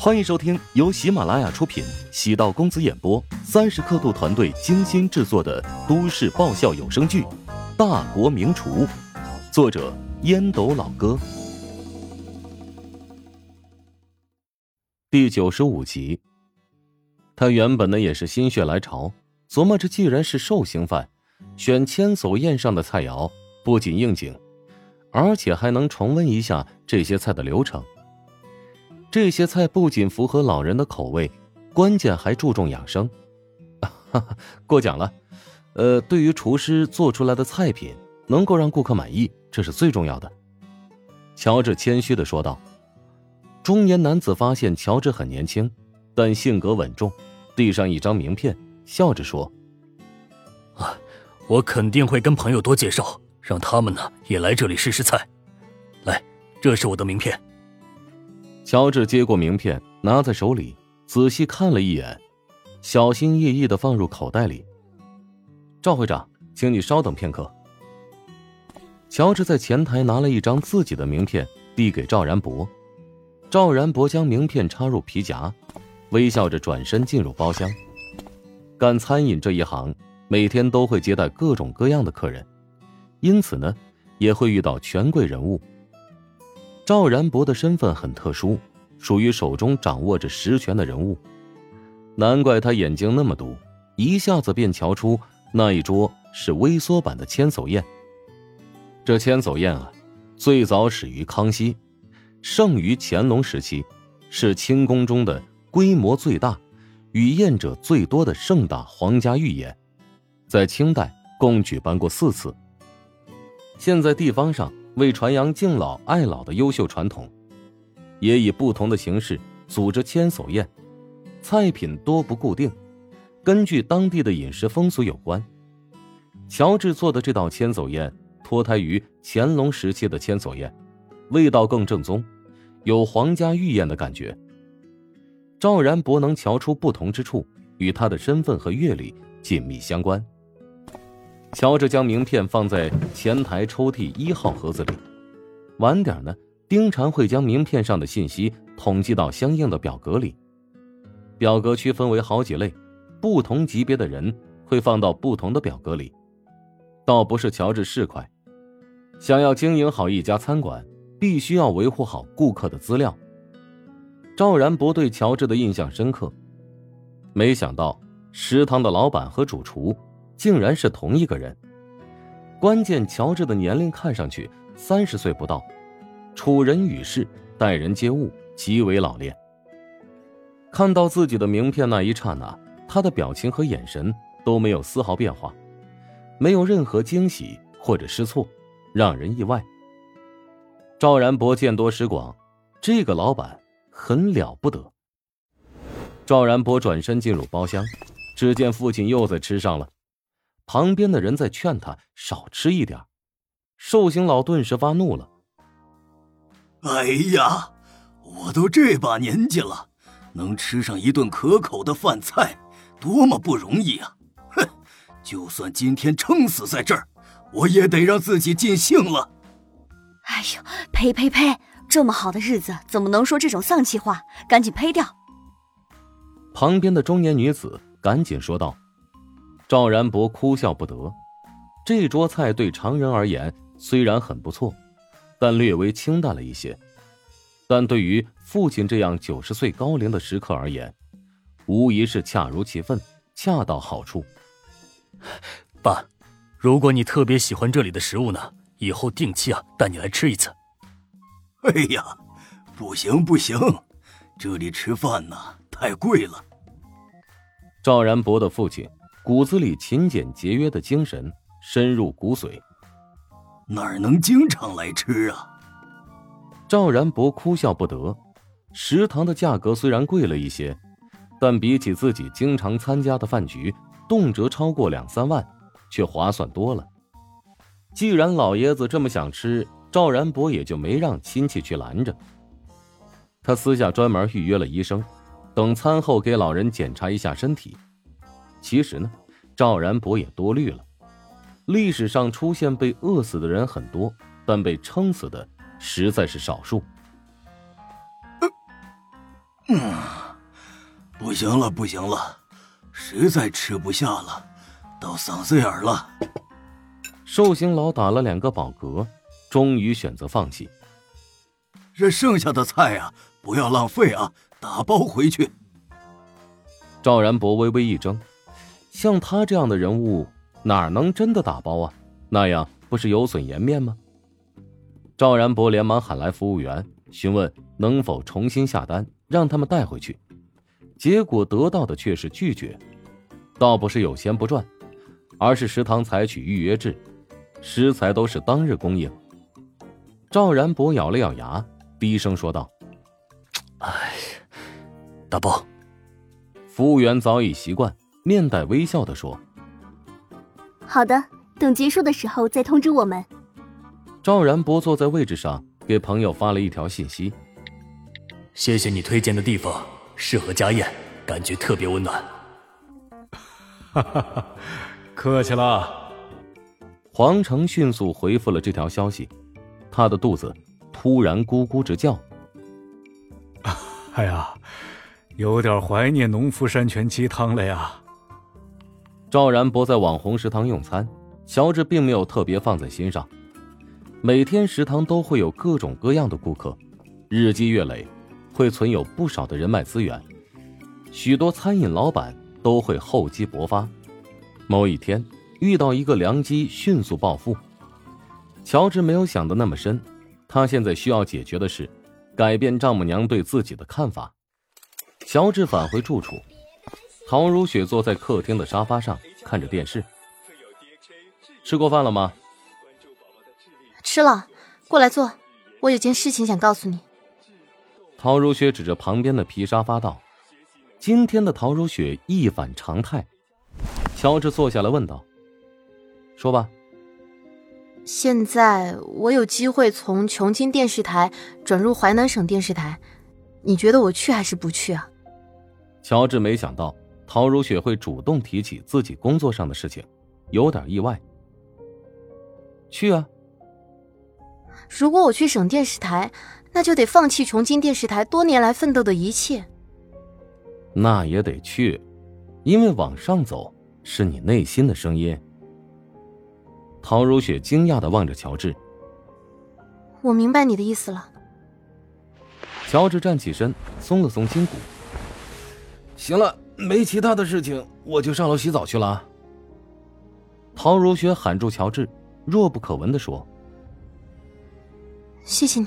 欢迎收听由喜马拉雅出品、喜道公子演播、三十刻度团队精心制作的都市爆笑有声剧《大国名厨》，作者烟斗老哥，第九十五集。他原本呢也是心血来潮，琢磨着既然是寿星饭，选千叟宴上的菜肴不仅应景，而且还能重温一下这些菜的流程。这些菜不仅符合老人的口味，关键还注重养生。过奖了，呃，对于厨师做出来的菜品能够让顾客满意，这是最重要的。乔治谦虚的说道。中年男子发现乔治很年轻，但性格稳重，递上一张名片，笑着说：“啊，我肯定会跟朋友多介绍，让他们呢也来这里试试菜。来，这是我的名片。”乔治接过名片，拿在手里，仔细看了一眼，小心翼翼的放入口袋里。赵会长，请你稍等片刻。乔治在前台拿了一张自己的名片，递给赵然博。赵然博将名片插入皮夹，微笑着转身进入包厢。干餐饮这一行，每天都会接待各种各样的客人，因此呢，也会遇到权贵人物。赵然博的身份很特殊，属于手中掌握着实权的人物，难怪他眼睛那么毒，一下子便瞧出那一桌是微缩版的千叟宴。这千叟宴啊，最早始于康熙，盛于乾隆时期，是清宫中的规模最大、与宴者最多的盛大皇家御宴，在清代共举办过四次。现在地方上。为传扬敬老爱老的优秀传统，也以不同的形式组织千叟宴，菜品多不固定，根据当地的饮食风俗有关。乔治做的这道千叟宴脱胎于乾隆时期的千叟宴，味道更正宗，有皇家御宴的感觉。赵然博能瞧出不同之处，与他的身份和阅历紧密相关。乔治将名片放在前台抽屉一号盒子里。晚点呢，丁婵会将名片上的信息统计到相应的表格里。表格区分为好几类，不同级别的人会放到不同的表格里。倒不是乔治市侩，想要经营好一家餐馆，必须要维护好顾客的资料。赵然博对乔治的印象深刻，没想到食堂的老板和主厨。竟然是同一个人。关键，乔治的年龄看上去三十岁不到，处人与事、待人接物极为老练。看到自己的名片那一刹那，他的表情和眼神都没有丝毫变化，没有任何惊喜或者失措，让人意外。赵然博见多识广，这个老板很了不得。赵然博转身进入包厢，只见父亲又在吃上了。旁边的人在劝他少吃一点，寿星老顿时发怒了：“哎呀，我都这把年纪了，能吃上一顿可口的饭菜，多么不容易啊！哼，就算今天撑死在这儿，我也得让自己尽兴了。”哎呦，呸呸呸！这么好的日子，怎么能说这种丧气话？赶紧呸掉！旁边的中年女子赶紧说道。赵然博哭笑不得，这桌菜对常人而言虽然很不错，但略微清淡了一些。但对于父亲这样九十岁高龄的食客而言，无疑是恰如其分，恰到好处。爸，如果你特别喜欢这里的食物呢，以后定期啊带你来吃一次。哎呀，不行不行，这里吃饭呢太贵了。赵然博的父亲。骨子里勤俭节约的精神深入骨髓，哪能经常来吃啊？赵然博哭笑不得。食堂的价格虽然贵了一些，但比起自己经常参加的饭局，动辄超过两三万，却划算多了。既然老爷子这么想吃，赵然博也就没让亲戚去拦着。他私下专门预约了医生，等餐后给老人检查一下身体。其实呢，赵然博也多虑了。历史上出现被饿死的人很多，但被撑死的实在是少数。嗯，不行了，不行了，实在吃不下了，到嗓子眼了。寿星老打了两个饱嗝，终于选择放弃。这剩下的菜呀，不要浪费啊，打包回去。赵然博微微一怔，像他这样的人物，哪能真的打包啊？那样不是有损颜面吗？赵然博连忙喊来服务员，询问能否重新下单，让他们带回去。结果得到的却是拒绝。倒不是有钱不赚，而是食堂采取预约制。食材都是当日供应。赵然博咬了咬牙，低声说道：“哎，打包。”服务员早已习惯，面带微笑的说：“好的，等结束的时候再通知我们。”赵然博坐在位置上，给朋友发了一条信息：“谢谢你推荐的地方，适合家宴，感觉特别温暖。”哈哈哈，客气了。黄成迅速回复了这条消息，他的肚子突然咕咕直叫。哎呀，有点怀念农夫山泉鸡汤了呀。赵然博在网红食堂用餐，乔治并没有特别放在心上。每天食堂都会有各种各样的顾客，日积月累，会存有不少的人脉资源，许多餐饮老板都会厚积薄发。某一天。遇到一个良机，迅速暴富。乔治没有想的那么深，他现在需要解决的是改变丈母娘对自己的看法。乔治返回住处，陶如雪坐在客厅的沙发上看着电视。吃过饭了吗？吃了，过来坐，我有件事情想告诉你。陶如雪指着旁边的皮沙发道：“今天的陶如雪一反常态。”乔治坐下来问道。说吧。现在我有机会从琼京电视台转入淮南省电视台，你觉得我去还是不去啊？乔治没想到陶如雪会主动提起自己工作上的事情，有点意外。去啊！如果我去省电视台，那就得放弃重庆电视台多年来奋斗的一切。那也得去，因为往上走是你内心的声音。陶如雪惊讶的望着乔治。我明白你的意思了。乔治站起身，松了松筋骨。行了，没其他的事情，我就上楼洗澡去了。陶如雪喊住乔治，弱不可闻的说：“谢谢你。”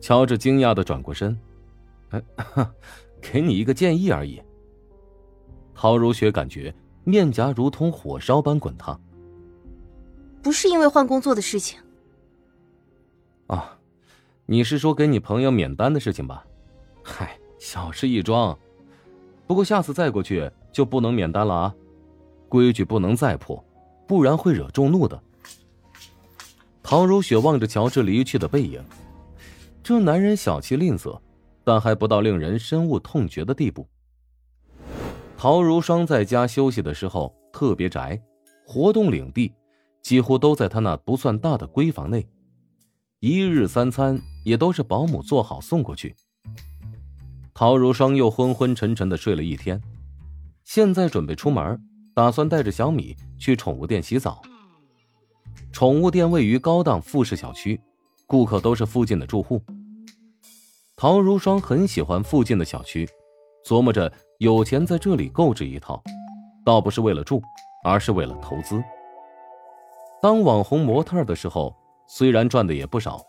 乔治惊讶的转过身：“哎，给你一个建议而已。”陶如雪感觉面颊如同火烧般滚烫。不是因为换工作的事情，啊，你是说给你朋友免单的事情吧？嗨，小事一桩。不过下次再过去就不能免单了啊，规矩不能再破，不然会惹众怒的。陶如雪望着乔治离去的背影，这男人小气吝啬，但还不到令人深恶痛绝的地步。陶如霜在家休息的时候特别宅，活动领地。几乎都在他那不算大的闺房内，一日三餐也都是保姆做好送过去。陶如霜又昏昏沉沉的睡了一天，现在准备出门，打算带着小米去宠物店洗澡。宠物店位于高档复式小区，顾客都是附近的住户。陶如霜很喜欢附近的小区，琢磨着有钱在这里购置一套，倒不是为了住，而是为了投资。当网红模特的时候，虽然赚的也不少，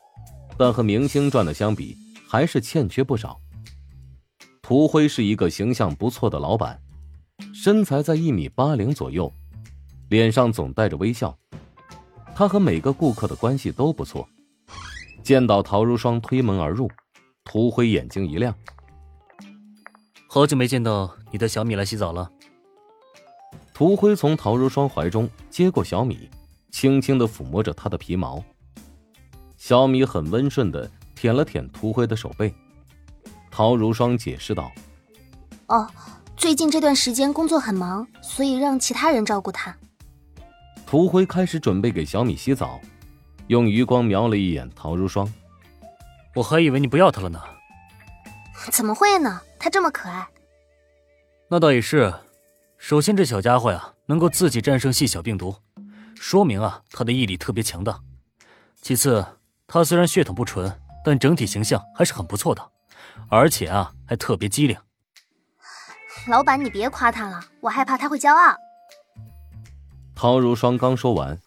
但和明星赚的相比，还是欠缺不少。涂辉是一个形象不错的老板，身材在一米八零左右，脸上总带着微笑。他和每个顾客的关系都不错。见到陶如霜推门而入，涂辉眼睛一亮：“好久没见到你的小米来洗澡了。”涂辉从陶如霜怀中接过小米。轻轻的抚摸着她的皮毛，小米很温顺的舔了舔涂辉的手背。陶如霜解释道：“哦，最近这段时间工作很忙，所以让其他人照顾他。”涂辉开始准备给小米洗澡，用余光瞄了一眼陶如霜。我还以为你不要他了呢。怎么会呢？他这么可爱。那倒也是。首先，这小家伙呀，能够自己战胜细小病毒，说明啊，他的毅力特别强大。其次，他虽然血统不纯，但整体形象还是很不错的，而且啊，还特别机灵。老板，你别夸他了，我害怕他会骄傲。陶如霜刚说完，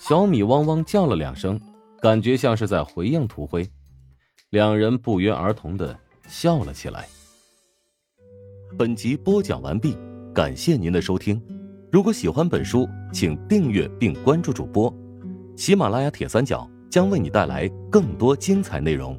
小米汪汪叫了两声，感觉像是在回应涂灰。两人不约而同的笑了起来。本集播讲完毕，感谢您的收听。如果喜欢本书，请订阅并关注主播。喜马拉雅铁三角将为你带来更多精彩内容。